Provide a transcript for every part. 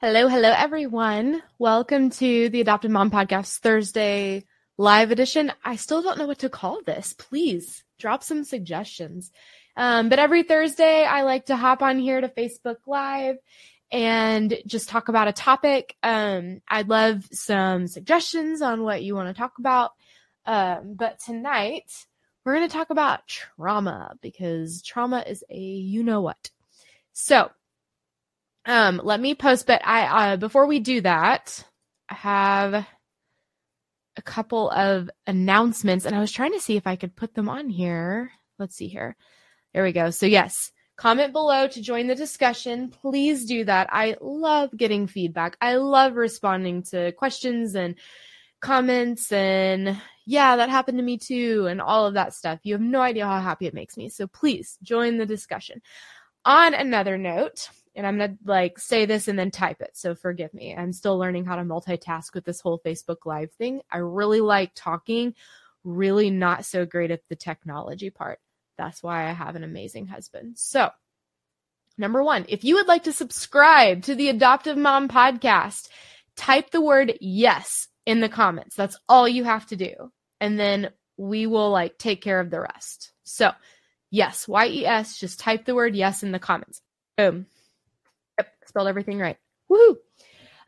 Hello, hello, everyone. Welcome to the Adopted Mom Podcast Thursday live edition. I still don't know what to call this. Please drop some suggestions. Um, but every Thursday, I like to hop on here to Facebook Live and just talk about a topic. Um, I'd love some suggestions on what you want to talk about. Um, but tonight, we're going to talk about trauma because trauma is a you know what. So, um, let me post, but I uh, before we do that, I have a couple of announcements, and I was trying to see if I could put them on here. Let's see here. There we go. So yes, comment below to join the discussion. Please do that. I love getting feedback. I love responding to questions and comments and yeah, that happened to me too, and all of that stuff. You have no idea how happy it makes me. So please join the discussion. On another note, and I'm gonna like say this and then type it. So forgive me. I'm still learning how to multitask with this whole Facebook Live thing. I really like talking, really not so great at the technology part. That's why I have an amazing husband. So, number one, if you would like to subscribe to the Adoptive Mom podcast, type the word yes in the comments. That's all you have to do. And then we will like take care of the rest. So, yes, Y E S, just type the word yes in the comments. Boom. Yep, spelled everything right. Woohoo.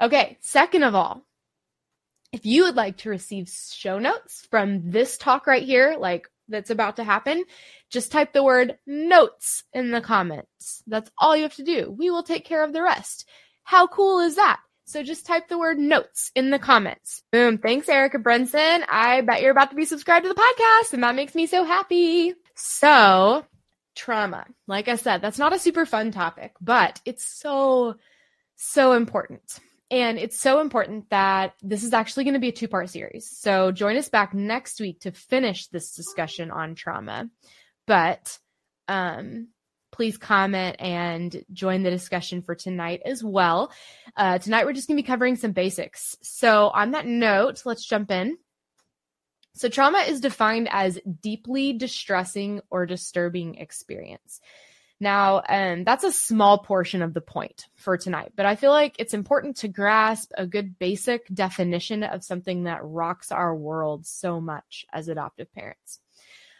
Okay, second of all, if you would like to receive show notes from this talk right here, like that's about to happen, just type the word notes in the comments. That's all you have to do. We will take care of the rest. How cool is that? So just type the word notes in the comments. Boom. Thanks, Erica Brunson. I bet you're about to be subscribed to the podcast, and that makes me so happy. So, trauma. Like I said, that's not a super fun topic, but it's so, so important. And it's so important that this is actually going to be a two part series. So join us back next week to finish this discussion on trauma. But um, please comment and join the discussion for tonight as well. Uh, tonight, we're just going to be covering some basics. So, on that note, let's jump in. So, trauma is defined as deeply distressing or disturbing experience. Now, um, that's a small portion of the point for tonight, but I feel like it's important to grasp a good basic definition of something that rocks our world so much as adoptive parents.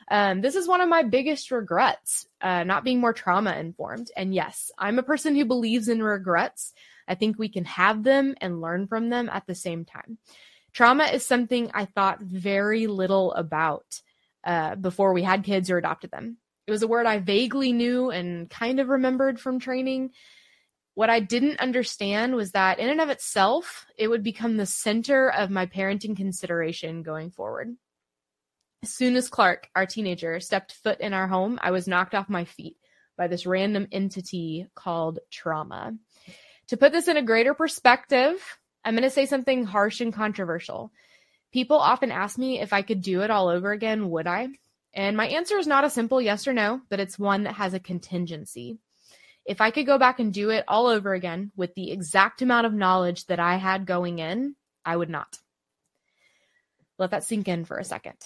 Um, this is one of my biggest regrets, uh, not being more trauma informed. And yes, I'm a person who believes in regrets. I think we can have them and learn from them at the same time. Trauma is something I thought very little about uh, before we had kids or adopted them. It was a word I vaguely knew and kind of remembered from training. What I didn't understand was that in and of itself, it would become the center of my parenting consideration going forward. As soon as Clark, our teenager, stepped foot in our home, I was knocked off my feet by this random entity called trauma. To put this in a greater perspective, I'm going to say something harsh and controversial. People often ask me if I could do it all over again, would I? And my answer is not a simple yes or no, but it's one that has a contingency. If I could go back and do it all over again with the exact amount of knowledge that I had going in, I would not. Let that sink in for a second.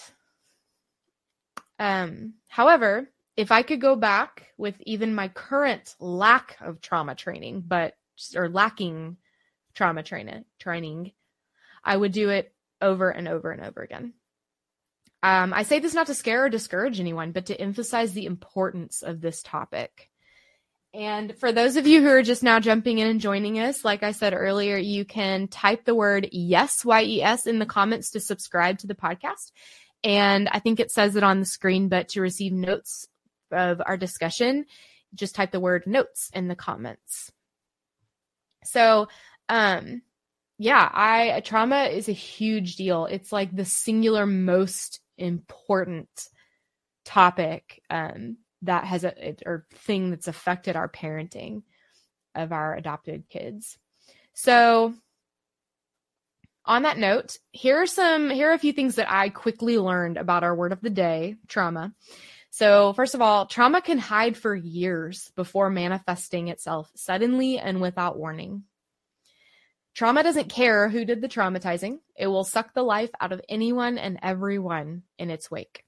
Um, however, if I could go back with even my current lack of trauma training, but or lacking trauma training training, I would do it over and over and over again. Um, I say this not to scare or discourage anyone, but to emphasize the importance of this topic. And for those of you who are just now jumping in and joining us, like I said earlier, you can type the word yes, Y E S, in the comments to subscribe to the podcast. And I think it says it on the screen, but to receive notes of our discussion, just type the word notes in the comments. So, um, yeah, I trauma is a huge deal. It's like the singular most important topic um, that has a or thing that's affected our parenting of our adopted kids. So on that note, here are some here are a few things that I quickly learned about our word of the day, trauma. So, first of all, trauma can hide for years before manifesting itself suddenly and without warning. Trauma doesn't care who did the traumatizing. It will suck the life out of anyone and everyone in its wake.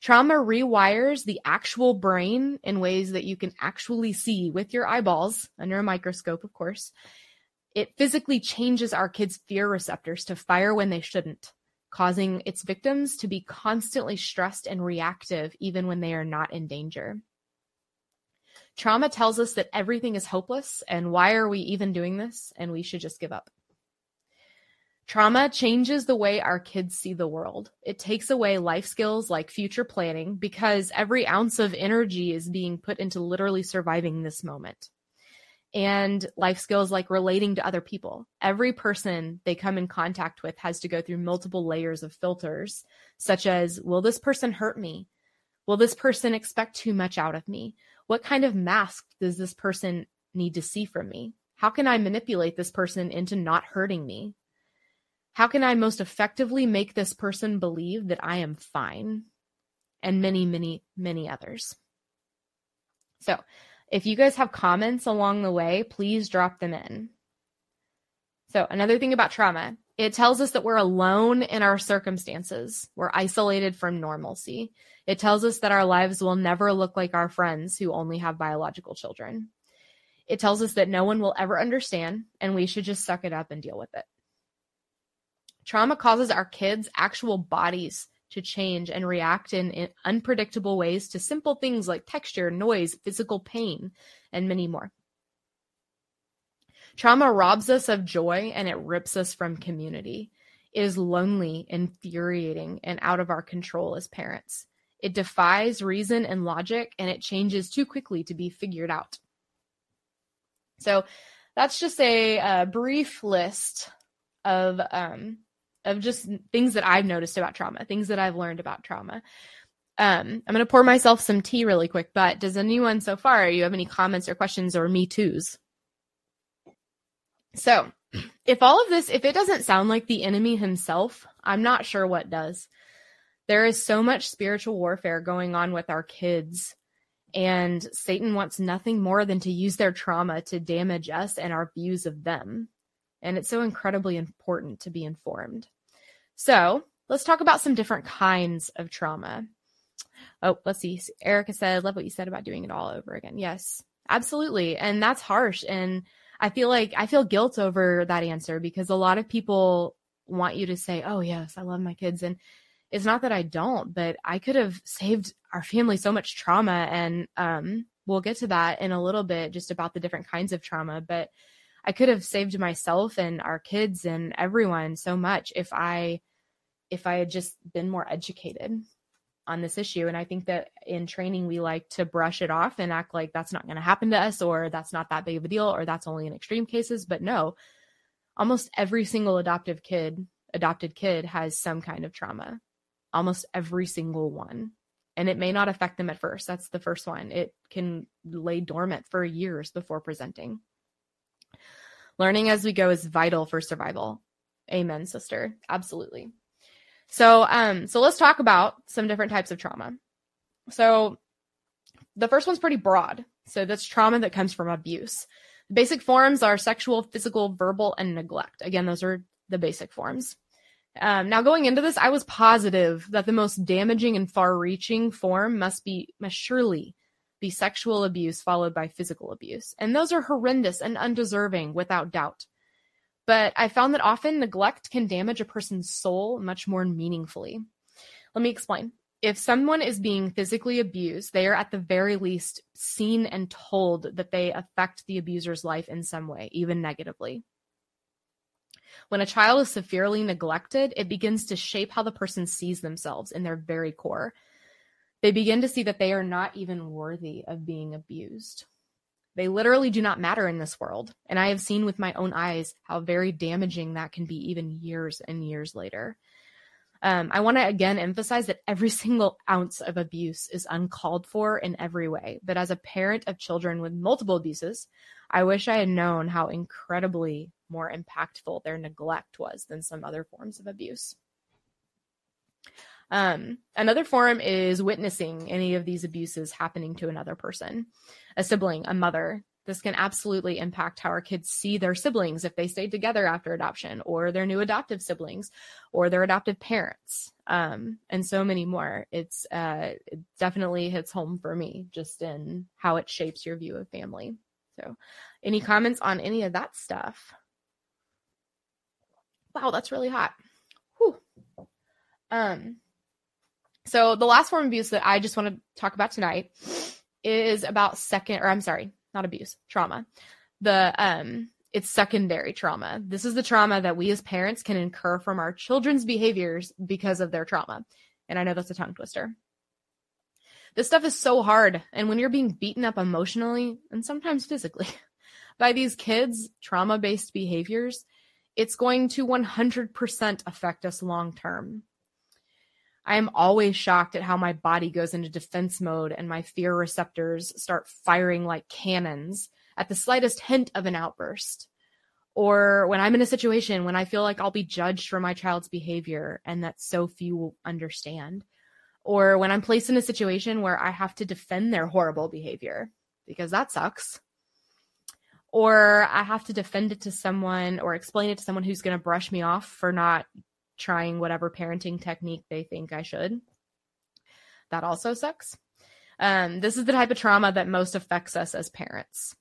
Trauma rewires the actual brain in ways that you can actually see with your eyeballs under a microscope, of course, It physically changes our kids' fear receptors to fire when they shouldn't, causing its victims to be constantly stressed and reactive even when they are not in danger. Trauma tells us that everything is hopeless and why are we even doing this? And we should just give up. Trauma changes the way our kids see the world. It takes away life skills like future planning because every ounce of energy is being put into literally surviving this moment. And life skills like relating to other people. Every person they come in contact with has to go through multiple layers of filters, such as Will this person hurt me? Will this person expect too much out of me? What kind of mask does this person need to see from me? How can I manipulate this person into not hurting me? How can I most effectively make this person believe that I am fine? And many, many, many others. So, if you guys have comments along the way, please drop them in. So, another thing about trauma, it tells us that we're alone in our circumstances. We're isolated from normalcy. It tells us that our lives will never look like our friends who only have biological children. It tells us that no one will ever understand and we should just suck it up and deal with it. Trauma causes our kids' actual bodies to change and react in, in, unpredictable ways to simple things like texture, noise, physical pain, and many more. Trauma robs us of joy and it rips us from community. It is lonely, infuriating, and out of our control as parents. It defies reason and logic and it changes too quickly to be figured out. So that's just a, a brief list of um, of just things that I've noticed about trauma, things that I've learned about trauma. Um, I'm going to pour myself some tea really quick, but does anyone so far, you have any comments or questions or me too's? So, if all of this, if it doesn't sound like the enemy himself, I'm not sure what does. There is so much spiritual warfare going on with our kids, and Satan wants nothing more than to use their trauma to damage us and our views of them. And it's so incredibly important to be informed. So let's talk about some different kinds of trauma. Oh, let's see. Erica said, love what you said about doing it all over again. Yes, absolutely. And that's harsh. And I feel like I feel guilt over that answer because a lot of people want you to say, oh, yes, I love my kids. And it's not that I don't, but I could have saved our family so much trauma. And um, we'll get to that in a little bit, just about the different kinds of trauma. But I could have saved myself and our kids and everyone so much if I if I had just been more educated on this issue. And I think that in training, we like to brush it off and act like that's not going to happen to us or that's not that big of a deal or that's only in extreme cases. But no, almost every single adoptive kid, adopted kid has some kind of trauma, almost every single one. And it may not affect them at first. That's the first one. It can lay dormant for years before presenting. Learning as we go is vital for survival. Amen, sister. Absolutely. So, um, so let's talk about some different types of trauma. So, the first one's pretty broad. So that's trauma that comes from abuse. The basic forms are sexual, physical, verbal, and neglect. Again, those are the basic forms. Um, now, going into this, I was positive that the most damaging and far-reaching form must be must surely be sexual abuse followed by physical abuse. And those are horrendous and undeserving without doubt. But I found that often neglect can damage a person's soul much more meaningfully. Let me explain. If someone is being physically abused, they are at the very least seen and told that they affect the abuser's life in some way, even negatively. When a child is severely neglected, it begins to shape how the person sees themselves in their very core. They begin to see that they are not even worthy of being abused. They literally do not matter in this world. And I have seen with my own eyes how very damaging that can be even years and years later. Um, I want to again emphasize that every single ounce of abuse is uncalled for in every way. But as a parent of children with multiple abuses, I wish I had known how incredibly more impactful their neglect was than some other forms of abuse. Um, another form is witnessing any of these abuses happening to another person, a sibling, a mother. This can absolutely impact how our kids see their siblings if they stayed together after adoption, or their new adoptive siblings, or their adoptive parents, um, and so many more. It's uh, it definitely hits home for me just in how it shapes your view of family. So, any comments on any of that stuff? Wow, that's really hot. Whew. Um, so the last form of abuse that I just want to talk about tonight is about second, or I'm sorry, not abuse, trauma. The um, it's secondary trauma. This is the trauma that we as parents can incur from our children's behaviors because of their trauma. And I know that's a tongue twister. This stuff is so hard. And when you're being beaten up emotionally and sometimes physically by these kids' trauma based behaviors, it's going to 100% affect us long term. I am always shocked at how my body goes into defense mode and my fear receptors start firing like cannons at the slightest hint of an outburst. Or when I'm in a situation when I feel like I'll be judged for my child's behavior and that so few will understand. Or when I'm placed in a situation where I have to defend their horrible behavior because that sucks. Or I have to defend it to someone or explain it to someone who's going to brush me off for not trying whatever parenting technique they think I should. That also sucks. Um, this is the type of trauma that most affects us as parents.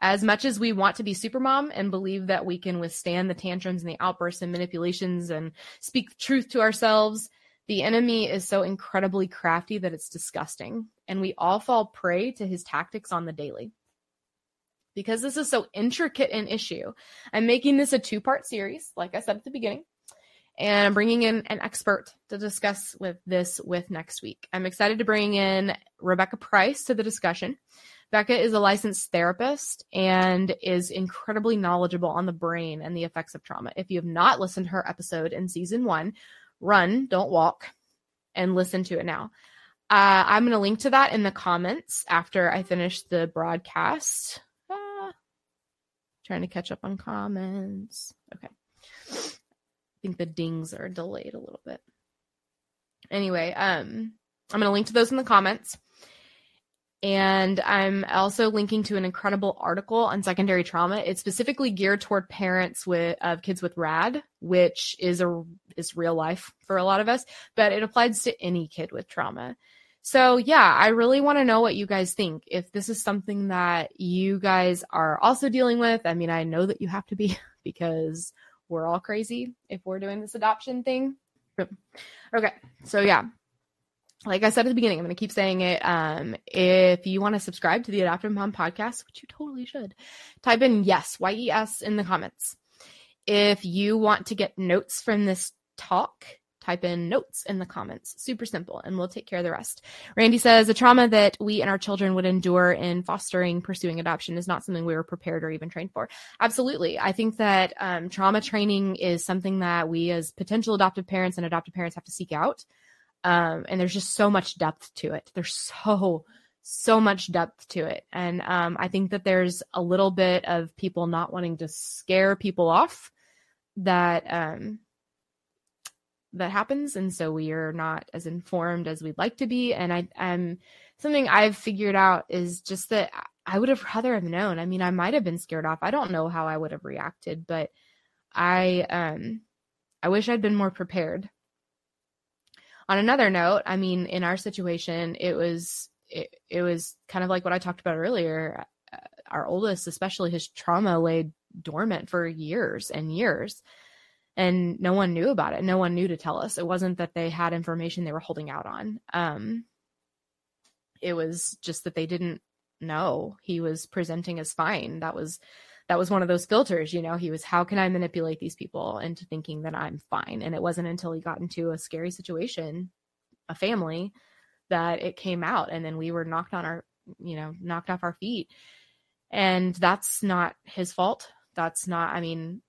As much as we want to be supermom and believe that we can withstand the tantrums and the outbursts and manipulations and speak truth to ourselves, the enemy is so incredibly crafty that it's disgusting. And we all fall prey to his tactics on the daily. Because this is so intricate an issue, I'm making this a two part series, like I said at the beginning and I'm bringing in an expert to discuss with this with next week. I'm excited to bring in Rebecca Price to the discussion. Becca is a licensed therapist and is incredibly knowledgeable on the brain and the effects of trauma. If you have not listened to her episode in season one, run, don't walk, and listen to it now. Uh, I'm going to link to that in the comments after I finish the broadcast. Ah, trying to catch up on comments. Okay think the dings are delayed a little bit. Anyway, um, I'm going to link to those in the comments. And I'm also linking to an incredible article on secondary trauma. It's specifically geared toward parents with of kids with RAD, which is a is real life for a lot of us, but it applies to any kid with trauma. So yeah, I really want to know what you guys think. If this is something that you guys are also dealing with, I mean, I know that you have to be because we're all crazy if we're doing this adoption thing. Okay, so yeah, like I said at the beginning, I'm going to keep saying it. Um, if you want to subscribe to the Adoptive Mom podcast, which you totally should, type in yes, Y E S in the comments. If you want to get notes from this talk, type in notes in the comments. Super simple, and we'll take care of the rest. Randy says the trauma that we and our children would endure in fostering, pursuing adoption is not something we were prepared or even trained for. Absolutely. I think that um, trauma training is something that we as potential adoptive parents and adoptive parents have to seek out. Um, and there's just so much depth to it. There's so, so much depth to it. And um, I think that there's a little bit of people not wanting to scare people off that um, that happens and so we are not as informed as we'd like to be. And i am something i've figured out is just that i would have rather have known. I mean i might have been scared off. I don't know how i would have reacted but i um i wish i'd been more prepared. On another note i mean in our situation it was it, it was kind of like what i talked about earlier. Uh, our oldest especially his trauma laid dormant for years and years and no one knew about it. No one knew to tell us. It wasn't that they had information they were holding out on. Um, it was just that they didn't know he was presenting as fine. That was that was one of those filters, you know. He was how can I manipulate these people into thinking that I'm fine? And it wasn't until he got into a scary situation, a family, that it came out and then we were knocked on our, you know, knocked off our feet. And that's not his fault. That's not I mean,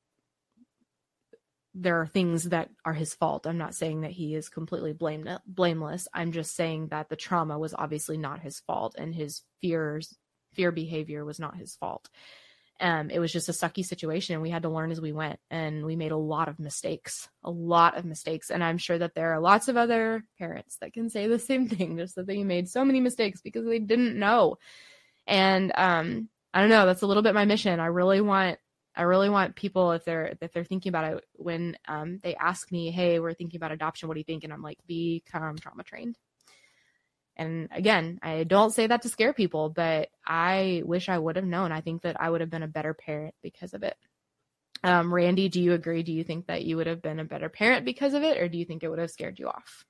there are things that are his fault. I'm not saying that he is completely blame- blameless. I'm just saying that the trauma was obviously not his fault and his fears fear behavior was not his fault. Um, it was just a sucky situation and we had to learn as we went and we made a lot of mistakes, a lot of mistakes. And I'm sure that there are lots of other parents that can say the same thing, just that they made so many mistakes because they didn't know. And um, I don't know, that's a little bit my mission. I really want I really want people if they're if they're thinking about it when um, they ask me, "Hey, we're thinking about adoption. What do you think?" and I'm like, "Become trauma trained." And again, I don't say that to scare people, but I wish I would have known. I think that I would have been a better parent because of it. Um, Randy, do you agree? Do you think that you would have been a better parent because of it, or do you think it would have scared you off?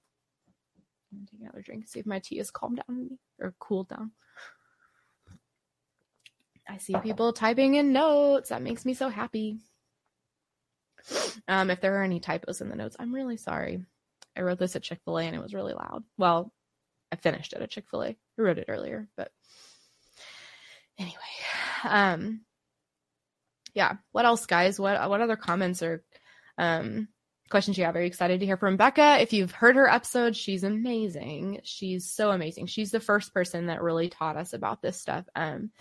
I'm Take another drink, see if my tea has calmed down or cooled down. I see people typing in notes. That makes me so happy. Um, if there are any typos in the notes, I'm really sorry. I wrote this at Chick fil A and it was really loud. Well, I finished it at Chick fil A. I wrote it earlier, but anyway. Um, yeah. What else, guys? What what other comments or um questions you have? Are you excited to hear from Becca? If you've heard her episode, she's amazing. She's so amazing. She's the first person that really taught us about this stuff. Um,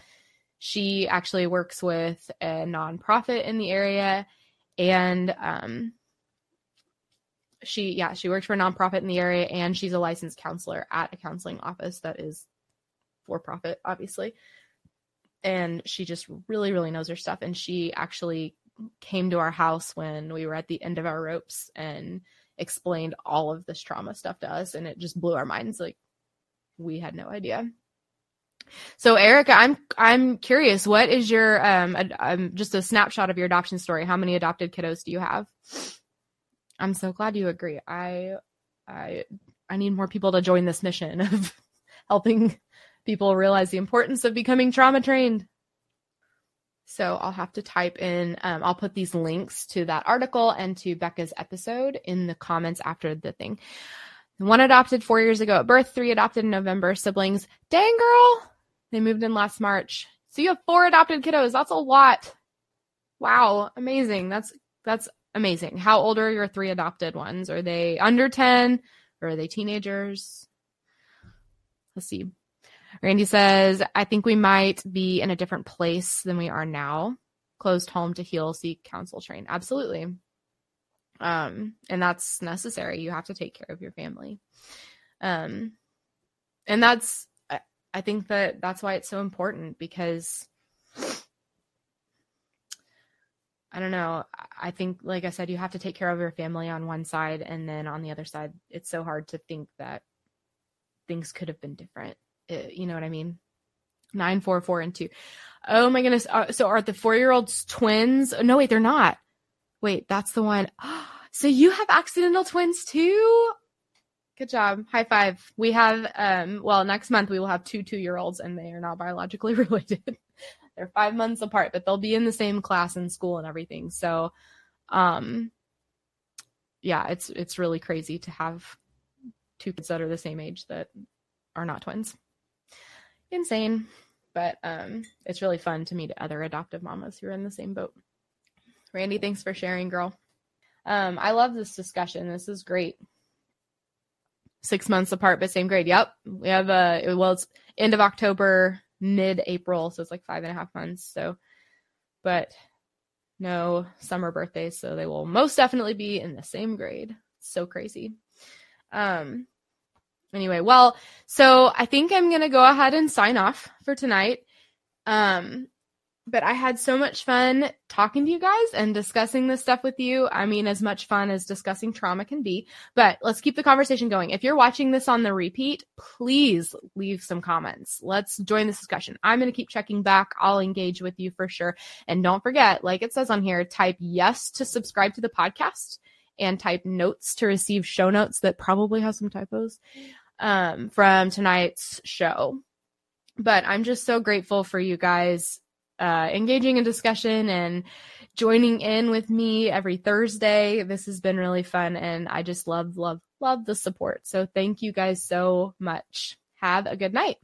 she actually works with a nonprofit in the area, and um, she yeah she works for a nonprofit in the area, and she's a licensed counselor at a counseling office that is for profit, obviously. And she just really, really knows her stuff. And she actually came to our house when we were at the end of our ropes and explained all of this trauma stuff to us and it just blew our minds like we had no idea so erica i'm i'm curious what is your um, um just a snapshot of your adoption story how many adopted kiddos do you have i'm so glad you agree i i i need more people to join this mission of helping people realize the importance of becoming trauma trained so I'll have to type in, um, I'll put these links to that article and to Becca's episode in the comments after the thing. One adopted four years ago at birth, three adopted in November, siblings. Dang girl. They moved in last March. So you have four adopted kiddos. That's a lot. Wow. Amazing. That's, that's amazing. How old are your three adopted ones? Are they under 10 or are they teenagers? Let's see. Randy says, I think we might be in a different place than we are now. Closed home to heal, seek counsel, train. Absolutely. Um, and that's necessary. You have to take care of your family. Um, and that's, I, think that that's why it's so important because I don't know. I think, like I said, you have to take care of your family on one side, and then on the other side, it's so hard to think that things could have been different. Uh, you know what I mean? Nine, four, four, and two. Oh my goodness. Uh, so are the four year olds twins? No, wait, they're not. Wait, that's the one. So you have accidental twins too? Good job. High five. We have, um, well, next month we will have two two year olds and they are not biologically related. They're five months apart, but they'll be in the same class in school and everything. So, um, yeah, it's, it's really crazy to have two kids that are the same age that are not twins insane. But um, it's really fun to meet other adoptive mamas who are in the same boat. Randy, thanks for sharing, girl. Um, I love this discussion. This is great. Six months apart, but same grade. Yep. We have a, well, it's end of October, mid April. So it's like five and a half months. So, but no summer birthdays. So they will most definitely be in the same grade. So crazy. Um, anyway, well, so I think I'm going to go ahead and sign off for tonight. Um, but I had so much fun talking to you guys and discussing this stuff with you. I mean, as much fun as discussing trauma can be, but let's keep the conversation going. If you're watching this on the repeat, please leave some comments. Let's join this discussion. I'm going to keep checking back. I'll engage with you for sure. And don't forget, like it says on here, type yes to subscribe to the podcast and type notes to receive show notes that probably have some typos um, from tonight's show. But I'm just so grateful for you guys uh, engaging in discussion and joining in with me every Thursday. This has been really fun, and I just love, love, love the support. So thank you guys so much. Have a good night.